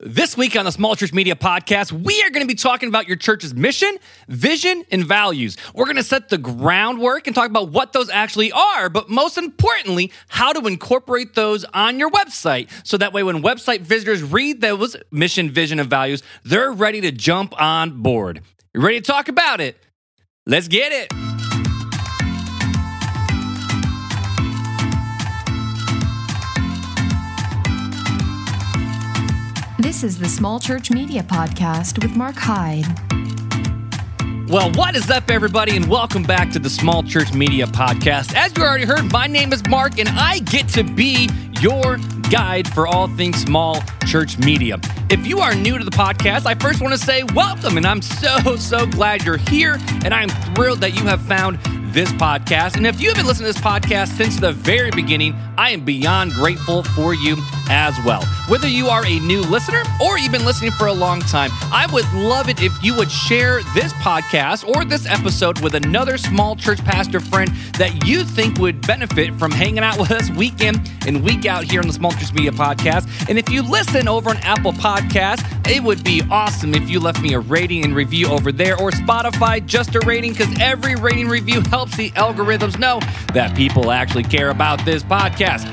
This week on the Small Church Media Podcast, we are going to be talking about your church's mission, vision, and values. We're going to set the groundwork and talk about what those actually are, but most importantly, how to incorporate those on your website. So that way, when website visitors read those mission, vision, and values, they're ready to jump on board. You ready to talk about it? Let's get it. This is the Small Church Media Podcast with Mark Hyde. Well, what is up, everybody, and welcome back to the Small Church Media Podcast. As you already heard, my name is Mark, and I get to be your guide for all things small church media. If you are new to the podcast, I first want to say welcome, and I'm so, so glad you're here, and I'm thrilled that you have found this podcast. And if you haven't listened to this podcast since the very beginning, I am beyond grateful for you as well. Whether you are a new listener or you've been listening for a long time, I would love it if you would share this podcast or this episode with another small church pastor friend that you think would benefit from hanging out with us week in and week out here on the Small Church Media Podcast. And if you listen over on Apple Podcasts, it would be awesome if you left me a rating and review over there or Spotify, just a rating, because every rating review helps the algorithms know that people actually care about this podcast.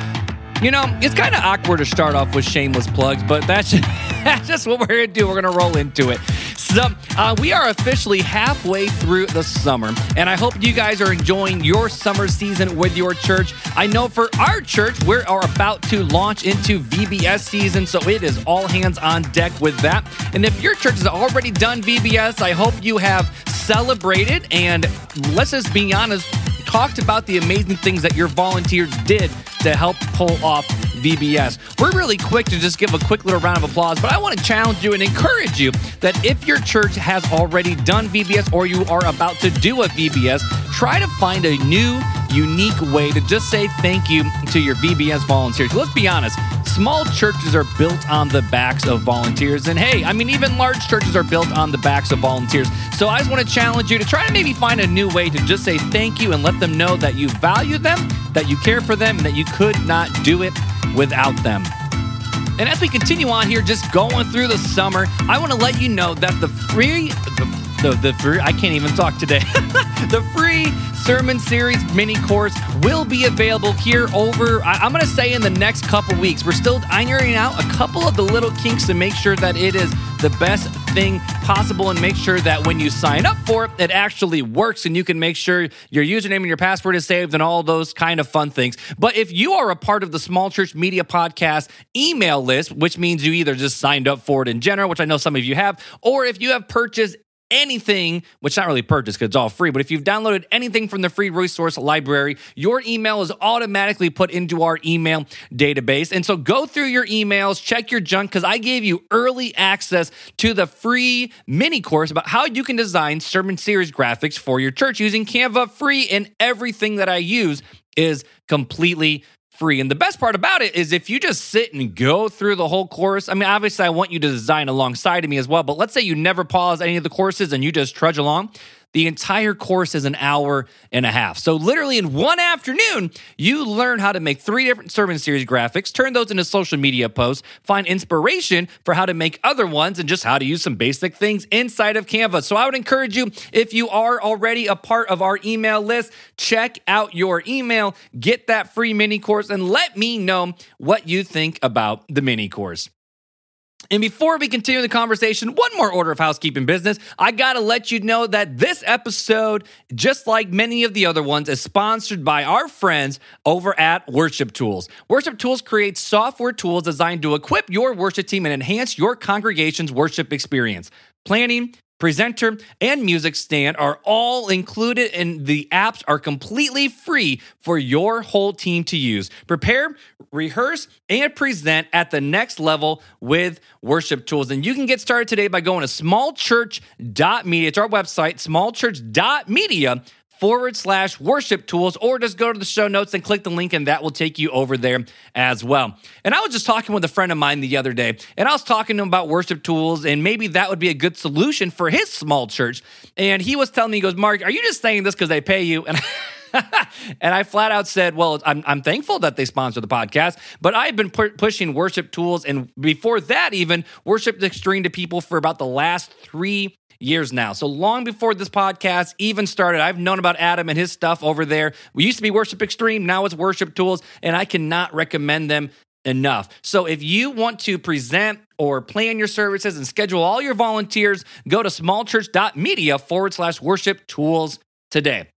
You know, it's kind of awkward to start off with shameless plugs, but that's just, that's just what we're going to do. We're going to roll into it. So, uh, we are officially halfway through the summer, and I hope you guys are enjoying your summer season with your church. I know for our church, we are about to launch into VBS season, so it is all hands on deck with that. And if your church has already done VBS, I hope you have celebrated and let's just be honest, talked about the amazing things that your volunteers did to help pull off VBS. We're really quick to just give a quick little round of applause, but I want to challenge you and encourage you that if your church has already done VBS or you are about to do a VBS, try to find a new, unique way to just say thank you to your VBS volunteers. Let's be honest, small churches are built on the backs of volunteers. And hey, I mean, even large churches are built on the backs of volunteers. So I just want to challenge you to try to maybe find a new way to just say thank you and let them know that you value them, that you care for them, and that you could not do it without them. And as we continue on here, just going through the summer, I want to let you know that the free, the, the, the free, I can't even talk today. the free sermon series mini course will be available here over, I, am going to say in the next couple weeks. We're still ironing out a couple of the little kinks to make sure that it is the best thing possible and make sure that when you sign up for it, it actually works and you can make sure your username and your password is saved and all those kind of fun things. But if you are a part of the Small Church Media Podcast email list, which means you either just signed up for it in general, which I know some of you have, or if you have purchased anything, which not really purchased because it's all free, but if you've downloaded anything from the free resource library, your email is automatically put into our email database. And so go through your emails, check your junk, because I gave you early access to the free mini course about how you can design sermon series graphics for your church using Canva free, and everything that I use is completely free. And the best part about it is if you just sit and go through the whole course, I mean, obviously, I want you to design alongside of me as well, but let's say you never pause any of the courses and you just trudge along. The entire course is an hour and a half. So, literally, in one afternoon, you learn how to make three different sermon series graphics, turn those into social media posts, find inspiration for how to make other ones, and just how to use some basic things inside of Canva. So, I would encourage you, if you are already a part of our email list, check out your email, get that free mini course, and let me know what you think about the mini course. And before we continue the conversation, one more order of housekeeping business. I got to let you know that this episode, just like many of the other ones, is sponsored by our friends over at Worship Tools. Worship Tools creates software tools designed to equip your worship team and enhance your congregation's worship experience. Planning, presenter, and music stand are all included, and the apps are completely free for your whole team to use. Prepare, rehearse, and present at the next level with worship tools. And you can get started today by going to smallchurch.media. It's our website, smallchurch.media forward slash worship tools, or just go to the show notes and click the link, and that will take you over there as well. And I was just talking with a friend of mine the other day, and I was talking to him about worship tools, and maybe that would be a good solution for his small church. And he was telling me, he goes, Mark, are you just saying this because they pay you? And and I flat out said, Well, I'm, I'm thankful that they sponsor the podcast, but I've been pu- pushing worship tools and before that, even worship extreme to people for about the last three years now. So long before this podcast even started, I've known about Adam and his stuff over there. We used to be Worship Extreme, now it's Worship Tools, and I cannot recommend them enough. So if you want to present or plan your services and schedule all your volunteers, go to smallchurch.media forward slash worship tools today.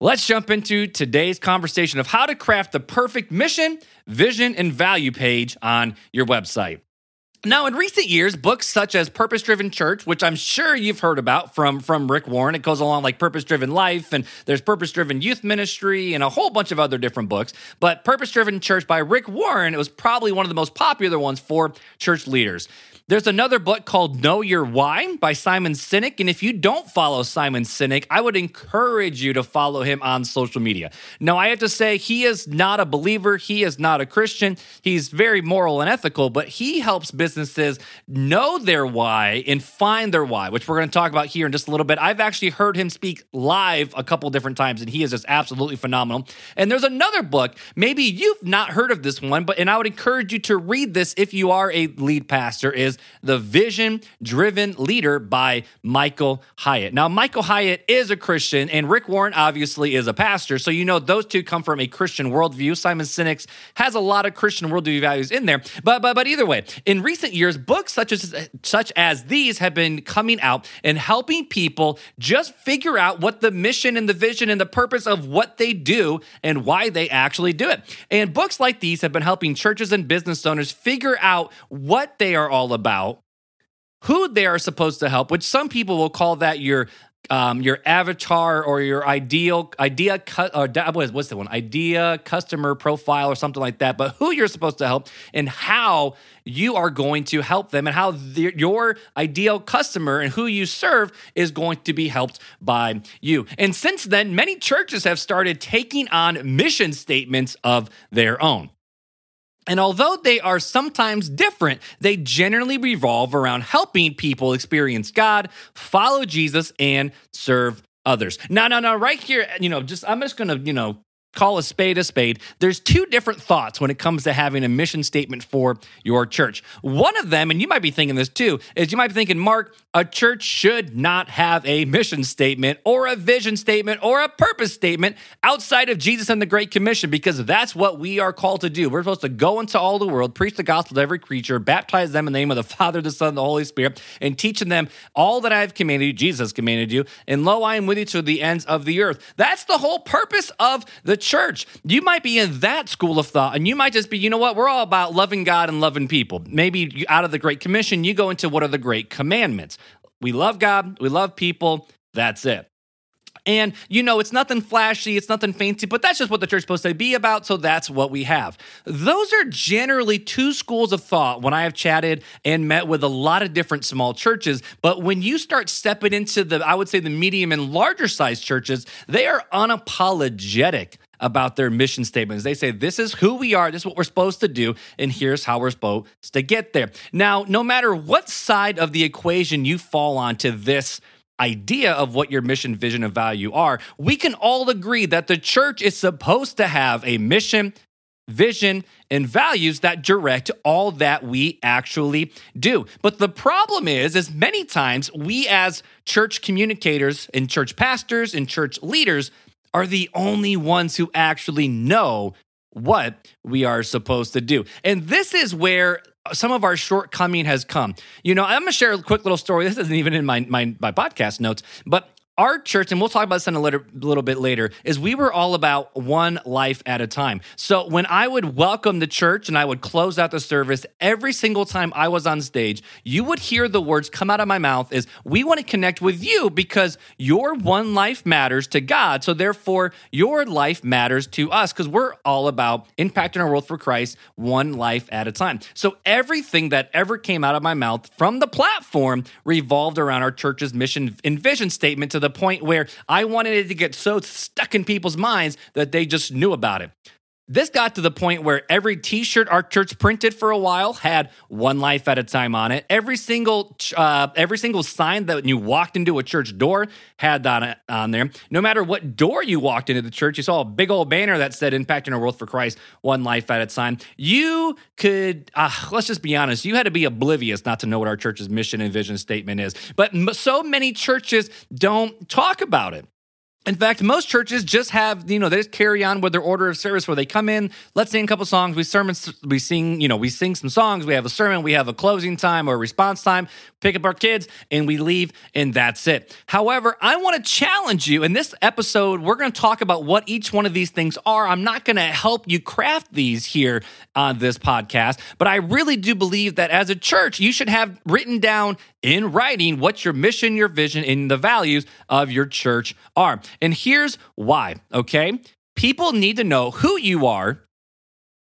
Let's jump into today's conversation of how to craft the perfect mission, vision, and value page on your website. Now, in recent years, books such as Purpose Driven Church, which I'm sure you've heard about from, from Rick Warren, it goes along like Purpose Driven Life, and there's Purpose Driven Youth Ministry, and a whole bunch of other different books. But Purpose Driven Church by Rick Warren, it was probably one of the most popular ones for church leaders. There's another book called Know Your Why by Simon Sinek. And if you don't follow Simon Sinek, I would encourage you to follow him on social media. Now, I have to say, he is not a believer, he is not a Christian. He's very moral and ethical, but he helps businesses know their why and find their why, which we're going to talk about here in just a little bit. I've actually heard him speak live a couple different times, and he is just absolutely phenomenal. And there's another book, maybe you've not heard of this one, but and I would encourage you to read this if you are a lead pastor, is is The Vision Driven Leader by Michael Hyatt. Now, Michael Hyatt is a Christian, and Rick Warren obviously is a pastor. So, you know, those two come from a Christian worldview. Simon Sinek has a lot of Christian worldview values in there. But, but, but either way, in recent years, books such as, such as these have been coming out and helping people just figure out what the mission and the vision and the purpose of what they do and why they actually do it. And books like these have been helping churches and business owners figure out what they are all about about who they are supposed to help, which some people will call that your um, your avatar or your ideal idea cut or what's the one idea customer profile or something like that. But who you're supposed to help and how you are going to help them and how the, your ideal customer and who you serve is going to be helped by you. And since then, many churches have started taking on mission statements of their own. And although they are sometimes different, they generally revolve around helping people experience God, follow Jesus, and serve others. Now, now, now, right here, you know, just I'm just gonna, you know, call a spade a spade. There's two different thoughts when it comes to having a mission statement for your church. One of them, and you might be thinking this too, is you might be thinking, Mark, a church should not have a mission statement or a vision statement or a purpose statement outside of Jesus and the Great Commission because that's what we are called to do. We're supposed to go into all the world, preach the gospel to every creature, baptize them in the name of the Father, the Son, and the Holy Spirit, and teaching them all that I have commanded you, Jesus commanded you, and lo, I am with you to the ends of the earth. That's the whole purpose of the church. You might be in that school of thought, and you might just be, you know what, we're all about loving God and loving people. Maybe out of the Great Commission, you go into what are the Great Commandments. We love God, we love people, that's it. And you know, it's nothing flashy, it's nothing fancy, but that's just what the church's supposed to be about. So that's what we have. Those are generally two schools of thought when I have chatted and met with a lot of different small churches. But when you start stepping into the, I would say, the medium and larger size churches, they are unapologetic about their mission statements. They say, This is who we are, this is what we're supposed to do, and here's how we're supposed to get there. Now, no matter what side of the equation you fall on to this idea of what your mission, vision, and value are, we can all agree that the church is supposed to have a mission, vision, and values that direct all that we actually do. But the problem is, is many times we as church communicators and church pastors and church leaders are the only ones who actually know what we are supposed to do. And this is where some of our shortcoming has come. You know, I'm to share a quick little story. This isn't even in my, my, my podcast notes, but our church, and we'll talk about this in a little, little, bit later, is we were all about one life at a time. So when I would welcome the church and I would close out the service, every single time I was on stage, you would hear the words come out of my mouth is, we want to connect with you because your one life matters to God. So therefore, your life matters to us because we're all about impacting our world for Christ one life at a time. So everything that ever came out of my mouth from the platform revolved around our church's mission and vision statement to the point where I wanted it to get so stuck in people's minds that they just knew about it. This got to the point where every T-shirt our church printed for a while had "One Life at a Time" on it. Every single uh, every single sign that you walked into a church door had that on there. No matter what door you walked into the church, you saw a big old banner that said "Impacting a World for Christ, One Life at a Time." You could, uh, let's just be honest, you had to be oblivious not to know what our church's mission and vision statement is. But so many churches don't talk about it. In fact, most churches just have, you know, they just carry on with their order of service where they come in, let's sing a couple songs, we sermon, we sing, you know, we sing some songs, we have a sermon, we have a closing time or a response time, pick up our kids, and we leave, and that's it. However, I want to challenge you. In this episode, we're going to talk about what each one of these things are. I'm not going to help you craft these here on this podcast, but I really do believe that as a church, you should have written down in writing what your mission, your vision, and the values of your church are. And here's why, okay? People need to know who you are,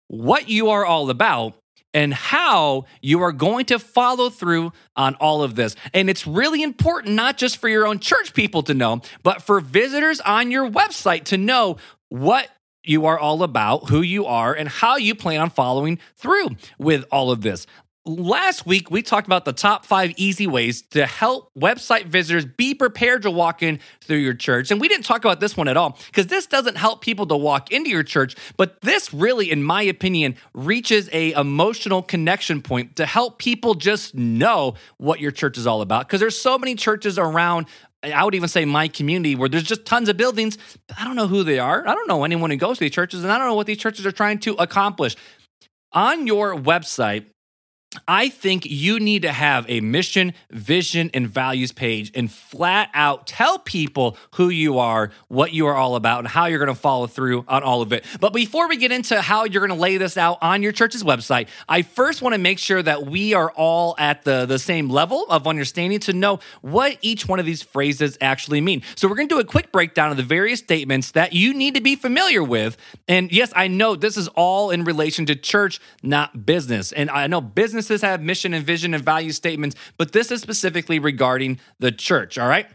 what you are all about, and how you are going to follow through on all of this. And it's really important, not just for your own church people to know, but for visitors on your website to know what you are all about, who you are, and how you plan on following through with all of this. Last week, we talked about the top five easy ways to help website visitors be prepared to walk in through your church. And we didn't talk about this one at all because this doesn't help people to walk into your church, but this really, in my opinion, reaches a emotional connection point to help people just know what your church is all about. Because there's so many churches around I would even say my community where there's just tons of buildings. I don't know who they are. I don't know anyone who goes to these churches, and I don't know what these churches are trying to accomplish. On your website, I think you need to have a mission, vision, and values page and flat out tell people who you are, what you are all about, and how you're going to follow through on all of it. But before we get into how you're going to lay this out on your church's website, I first want to make sure that we are all at the, the same level of understanding to know what each one of these phrases actually mean. So we're going to do a quick breakdown of the various statements that you need to be familiar with. And yes, I know this is all in relation to church, not business. And I know business businesses have mission and vision and value statements, but this is specifically regarding the church, all right?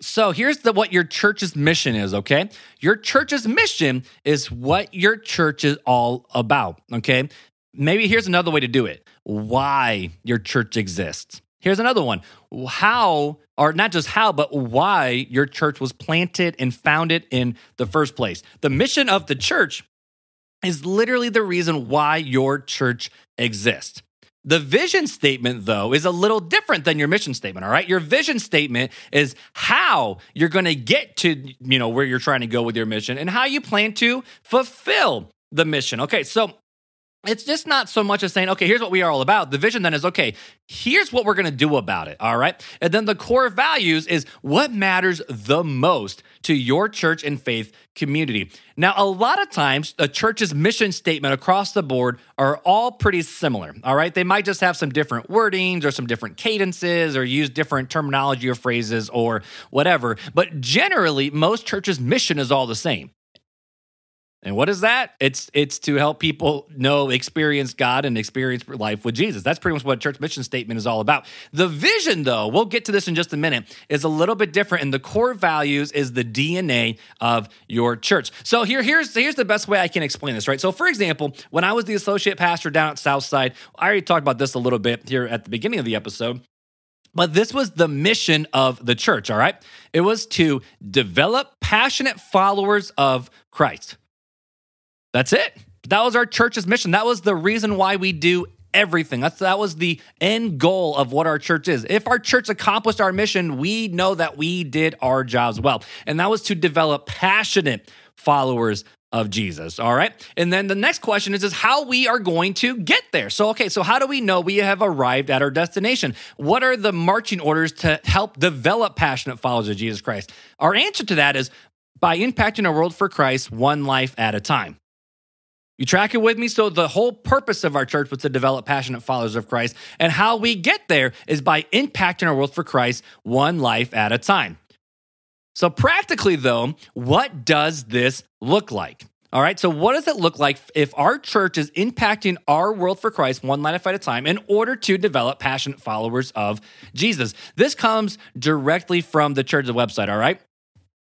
So here's the what your church's mission is, okay? Your church's mission is what your church is all about, okay? Maybe here's another way to do it. Why your church exists. Here's another one. How or not just how, but why your church was planted and founded in the first place. The mission of the church is literally the reason why your church exists. The vision statement, though, is a little different than your mission statement. All right. Your vision statement is how you're going to get to, you know, where you're trying to go with your mission and how you plan to fulfill the mission. Okay. So it's just not so much as saying, okay, here's what we are all about. The vision then is, okay, here's what we're going to do about it. All right. And then the core values is what matters the most to your church and faith community. Now, a lot of times, a church's mission statement across the board are all pretty similar. All right. They might just have some different wordings or some different cadences or use different terminology or phrases or whatever. But generally, most churches' mission is all the same. And what is that? It's it's to help people know, experience God and experience life with Jesus. That's pretty much what church mission statement is all about. The vision, though, we'll get to this in just a minute, is a little bit different. And the core values is the DNA of your church. So here, here's here's the best way I can explain this, right? So, for example, when I was the associate pastor down at Southside, I already talked about this a little bit here at the beginning of the episode. But this was the mission of the church, all right? It was to develop passionate followers of Christ. That's it. That was our church's mission. That was the reason why we do everything. That's that was the end goal of what our church is. If our church accomplished our mission, we know that we did our jobs well. And that was to develop passionate followers of Jesus. All right. And then the next question is, is how we are going to get there. So, okay, so how do we know we have arrived at our destination? What are the marching orders to help develop passionate followers of Jesus Christ? Our answer to that is by impacting our world for Christ one life at a time. You track it with me? So, the whole purpose of our church was to develop passionate followers of Christ. And how we get there is by impacting our world for Christ one life at a time. So, practically, though, what does this look like? All right, so what does it look like if our church is impacting our world for Christ one life at a time in order to develop passionate followers of Jesus? This comes directly from the church's website, all right?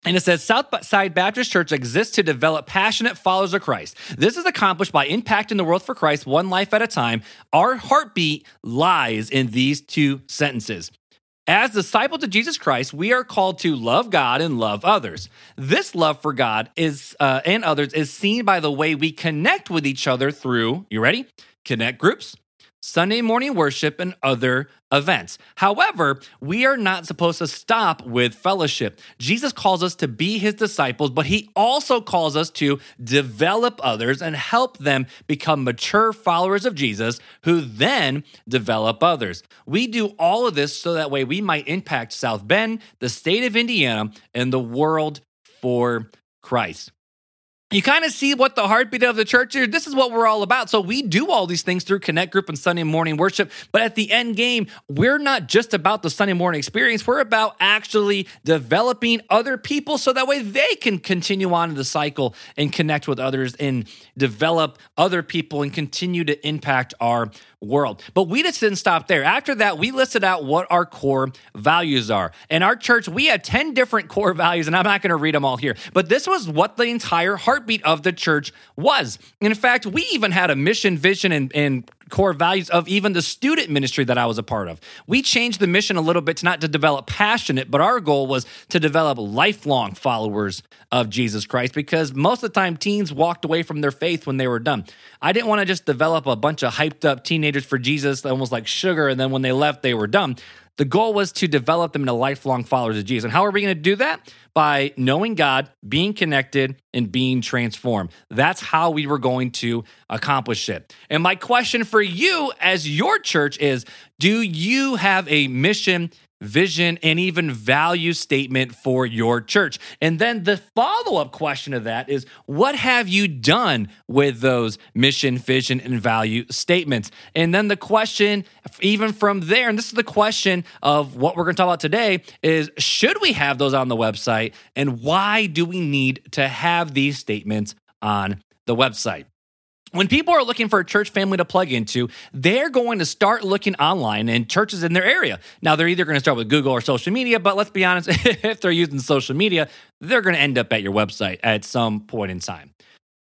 And it says Southside Baptist Church exists to develop passionate followers of Christ. This is accomplished by impacting the world for Christ one life at a time. Our heartbeat lies in these two sentences. As disciples of Jesus Christ, we are called to love God and love others. This love for God is uh, and others is seen by the way we connect with each other through, you ready? Connect groups, Sunday morning worship, and other events. However, we are not supposed to stop with fellowship. Jesus calls us to be his disciples, but he also calls us to develop others and help them become mature followers of Jesus who then develop others. We do all of this so that way we might impact South Bend, the state of Indiana, and the world for Christ you kind of see what the heartbeat of the church is. This is what we're all about. So we do all these things through Connect Group and Sunday morning worship. But at the end game, we're not just about the Sunday morning experience. We're about actually developing other people so that way they can continue on in the cycle and connect with others and develop other people and continue to impact our world. But we just didn't stop there. After that, we listed out what our core values are. In our church, we had 10 different core values, and I'm not going to read them all here, but this was what the entire heartbeat of the church was. In fact, we even had a mission, vision, and, and core values of even the student ministry that I was a part of. We changed the mission a little bit to not to develop passionate, but our goal was to develop lifelong followers of Jesus Christ because most of the time teens walked away from their faith when they were done. I didn't want to just develop a bunch of hyped up teenagers for Jesus, almost like sugar, and then when they left, they were done. The goal was to develop them into lifelong followers of Jesus. And how are we going to do that? By knowing God, being connected, and being transformed. That's how we were going to accomplish it. And my question for you as your church is do you have a mission? Vision, and even value statement for your church. And then the follow up question of that is what have you done with those mission, vision, and value statements? And then the question, even from there, and this is the question of what we're going to talk about today, is should we have those on the website? And why do we need to have these statements on the website? When people are looking for a church family to plug into, they're going to start looking online in churches in their area. Now, they're either going to start with Google or social media, but let's be honest, if they're using social media, they're going to end up at your website at some point in time.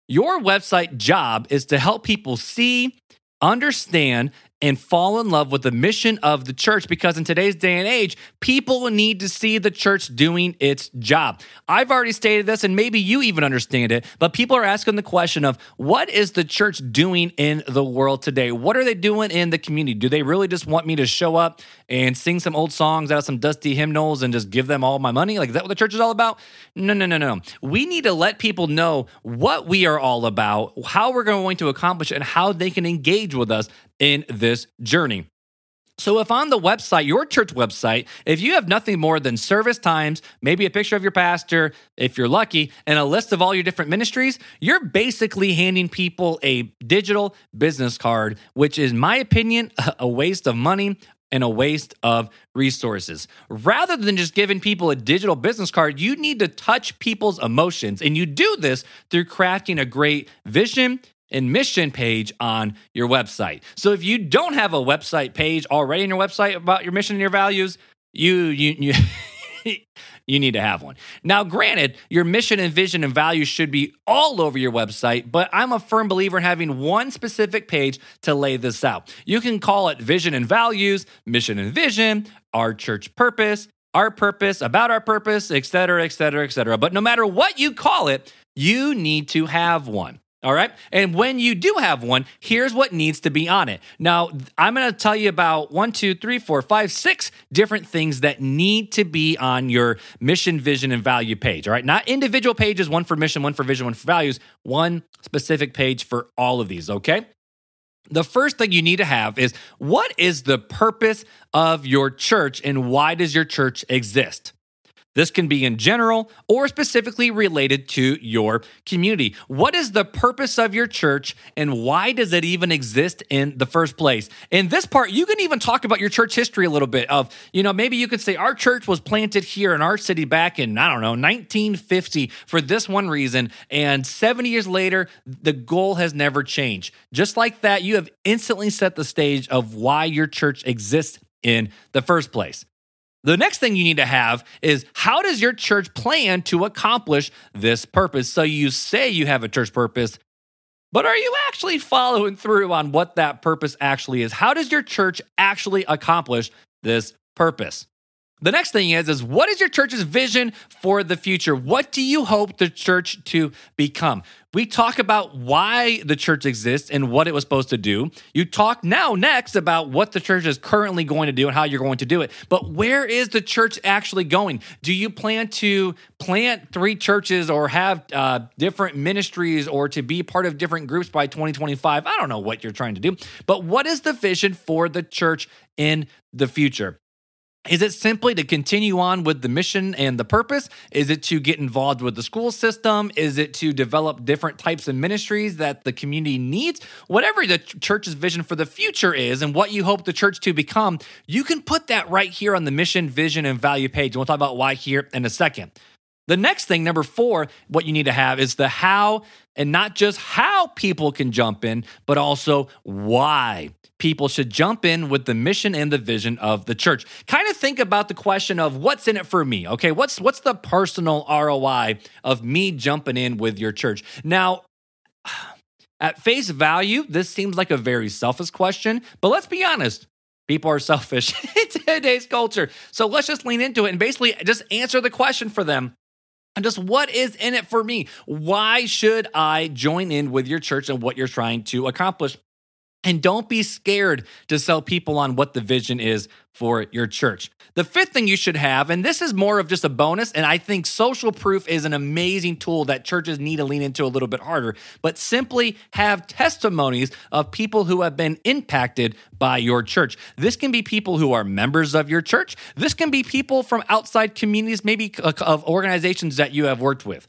Your website job is to help people see, understand, and fall in love with the mission of the church because in today's day and age, people need to see the church doing its job. I've already stated this, and maybe you even understand it, but people are asking the question of what is the church doing in the world today? What are they doing in the community? Do they really just want me to show up and sing some old songs out of some dusty hymnals and just give them all my money? Like, is that what the church is all about? No, no, no, no. We need to let people know what we are all about, how we're going to accomplish it, and how they can engage with us in this journey. So, if on the website, your church website, if you have nothing more than service times, maybe a picture of your pastor, if you're lucky, and a list of all your different ministries, you're basically handing people a digital business card, which is, in my opinion, a waste of money and a waste of resources. Rather than just giving people a digital business card, you need to touch people's emotions. And you do this through crafting a great vision and mission page on your website. So if you don't have a website page already in your website about your mission and your values, you you you you need to have one. Now, granted, your mission and vision and values should be all over your website, but I'm a firm believer in having one specific page to lay this out. You can call it vision and values, mission and vision, our church purpose, our purpose, about our purpose, etc., etc., etc. But no matter what you call it, you need to have one. All right. And when you do have one, here's what needs to be on it. Now, I'm going to tell you about one, two, three, four, five, six different things that need to be on your mission, vision, and value page. All right. Not individual pages, one for mission, one for vision, one for values, one specific page for all of these. Okay. The first thing you need to have is what is the purpose of your church and why does your church exist? This can be in general or specifically related to your community. What is the purpose of your church and why does it even exist in the first place? In this part, you can even talk about your church history a little bit of, you know, maybe you could say our church was planted here in our city back in, I don't know, 1950 for this one reason. And 70 years later, the goal has never changed. Just like that, you have instantly set the stage of why your church exists in the first place. The next thing you need to have is how does your church plan to accomplish this purpose? So you say you have a church purpose, but are you actually following through on what that purpose actually is? How does your church actually accomplish this purpose? The next thing is is what is your church's vision for the future? What do you hope the church to become? We talk about why the church exists and what it was supposed to do. You talk now next about what the church is currently going to do and how you're going to do it. But where is the church actually going? Do you plan to plant three churches or have uh, different ministries or to be part of different groups by 2025? I don't know what you're trying to do, but what is the vision for the church in the future? Is it simply to continue on with the mission and the purpose? Is it to get involved with the school system? Is it to develop different types of ministries that the community needs? Whatever the church's vision for the future is and what you hope the church to become, you can put that right here on the mission, vision, and value page. And we'll talk about why here in a second. The next thing, number four, what you need to have is the how, and not just how people can jump in, but also why people should jump in with the mission and the vision of the church. Kind of think about the question of what's in it for me. Okay, what's what's the personal ROI of me jumping in with your church? Now, at face value, this seems like a very selfish question, but let's be honest. People are selfish in today's culture. So let's just lean into it and basically just answer the question for them and just what is in it for me? Why should I join in with your church and what you're trying to accomplish? And don't be scared to sell people on what the vision is for your church. The fifth thing you should have, and this is more of just a bonus, and I think social proof is an amazing tool that churches need to lean into a little bit harder, but simply have testimonies of people who have been impacted by your church. This can be people who are members of your church, this can be people from outside communities, maybe of organizations that you have worked with.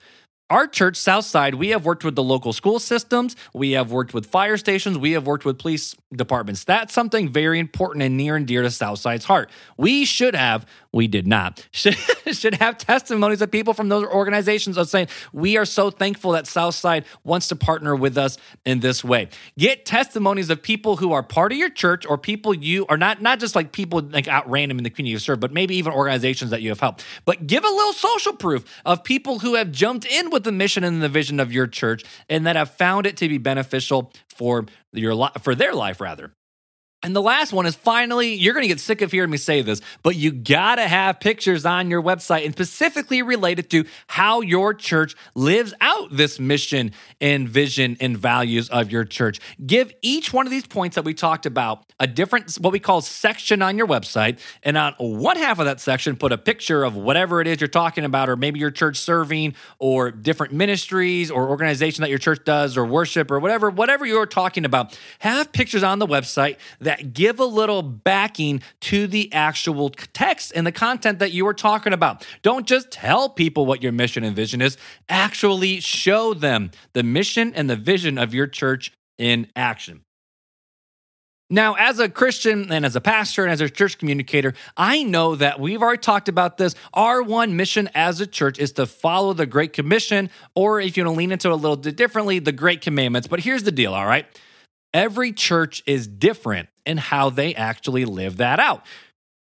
Our church, Southside, we have worked with the local school systems. We have worked with fire stations. We have worked with police departments. That's something very important and near and dear to Southside's heart. We should have, we did not, should, should have testimonies of people from those organizations of saying, we are so thankful that Southside wants to partner with us in this way. Get testimonies of people who are part of your church or people you are not, not just like people like out random in the community you serve, but maybe even organizations that you have helped. But give a little social proof of people who have jumped in with the mission and the vision of your church and that have found it to be beneficial for your for their life rather. And the last one is finally, you're going to get sick of hearing me say this, but you got to have pictures on your website and specifically related to how your church lives out this mission and vision and values of your church. Give each one of these points that we talked about a different, what we call section on your website. And on one half of that section, put a picture of whatever it is you're talking about, or maybe your church serving, or different ministries or organization that your church does, or worship, or whatever, whatever you're talking about. Have pictures on the website that give a little backing to the actual text and the content that you are talking about. Don't just tell people what your mission and vision is, actually show them the mission and the vision of your church in action. Now, as a Christian and as a pastor and as a church communicator, I know that we've already talked about this. Our one mission as a church is to follow the Great Commission, or if you want to lean into it a little bit differently, the Great Commandments. But here's the deal, all right? Every church is different in how they actually live that out.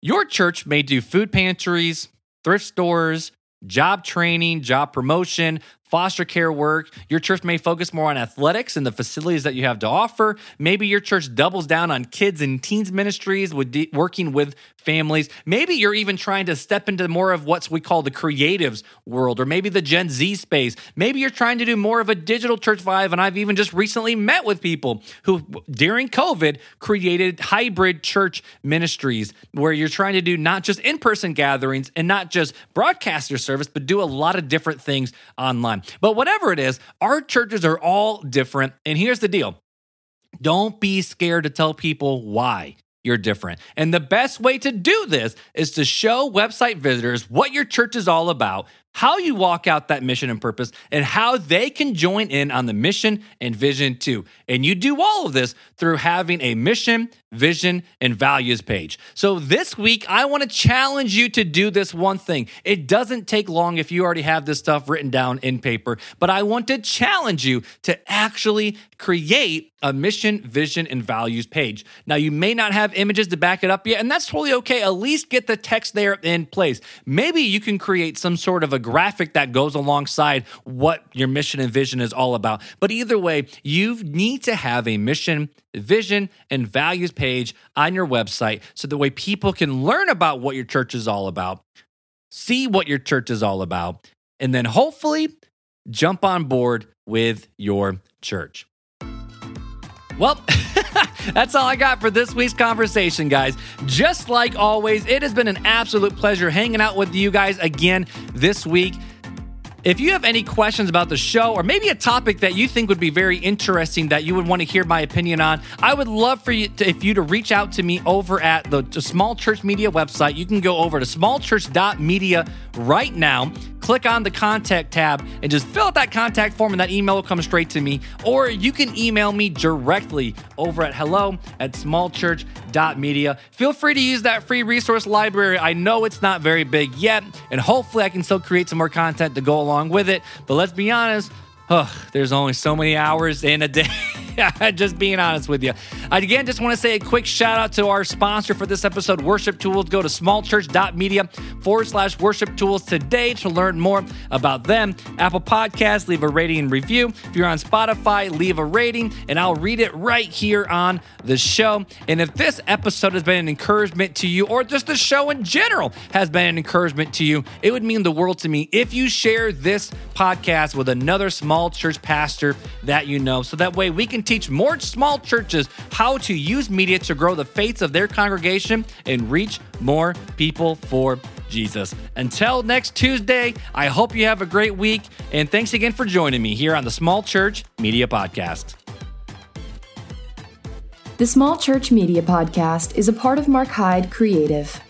Your church may do food pantries, thrift stores, job training, job promotion, foster care work. Your church may focus more on athletics and the facilities that you have to offer. Maybe your church doubles down on kids and teens ministries with de- working with families. Maybe you're even trying to step into more of what we call the creatives world or maybe the Gen Z space. Maybe you're trying to do more of a digital church vibe and I've even just recently met with people who during COVID created hybrid church ministries where you're trying to do not just in-person gatherings and not just broadcaster service but do a lot of different things online But whatever it is, our churches are all different. And here's the deal don't be scared to tell people why you're different. And the best way to do this is to show website visitors what your church is all about, how you walk out that mission and purpose, and how they can join in on the mission and vision too. And you do all of this through having a mission, vision, and values page. So this week, I want to challenge you to do this one thing. It doesn't take long if you already have this stuff written down in paper, but I want to challenge you to actually create a mission, vision, and values page. Now, you may not have images to back it up yet, and that's totally okay. At least get the text there in place. Maybe you can create some sort of a graphic that goes alongside what your mission and vision is all about. But either way, you need to have a mission, vision, and values page on your website so the way people can learn about what your church is all about, see what your church is all about, and then hopefully jump on board with your church. Well, that's all I got for this week's conversation, guys. Just like always, it has been an absolute pleasure hanging out with you guys again this week. If you have any questions about the show or maybe a topic that you think would be very interesting that you would want to hear my opinion on, I would love for you to, if you to reach out to me over at the, the Small Church Media website. You can go over to smallchurch.media right now click on the contact tab and just fill out that contact form and that email will come straight to me. Or you can email me directly over at hello at smallchurch.media. Feel free to use that free resource library. I know it's not very big yet, and hopefully I can still create some more content to go along with it. But let's be honest, oh, there's only so many hours in a day. just being honest with you. I again just want to say a quick shout out to our sponsor for this episode, Worship Tools. Go to smallchurch.media forward slash worship tools today to learn more about them. Apple Podcasts, leave a rating and review. If you're on Spotify, leave a rating and I'll read it right here on the show. And if this episode has been an encouragement to you, or just the show in general has been an encouragement to you, it would mean the world to me if you share this podcast with another small church pastor that you know. So that way we can teach more small churches how to use media to grow the faith of their congregation and reach more people for Jesus. Until next Tuesday, I hope you have a great week. And thanks again for joining me here on the Small Church Media Podcast. The Small Church Media Podcast is a part of Mark Hyde Creative.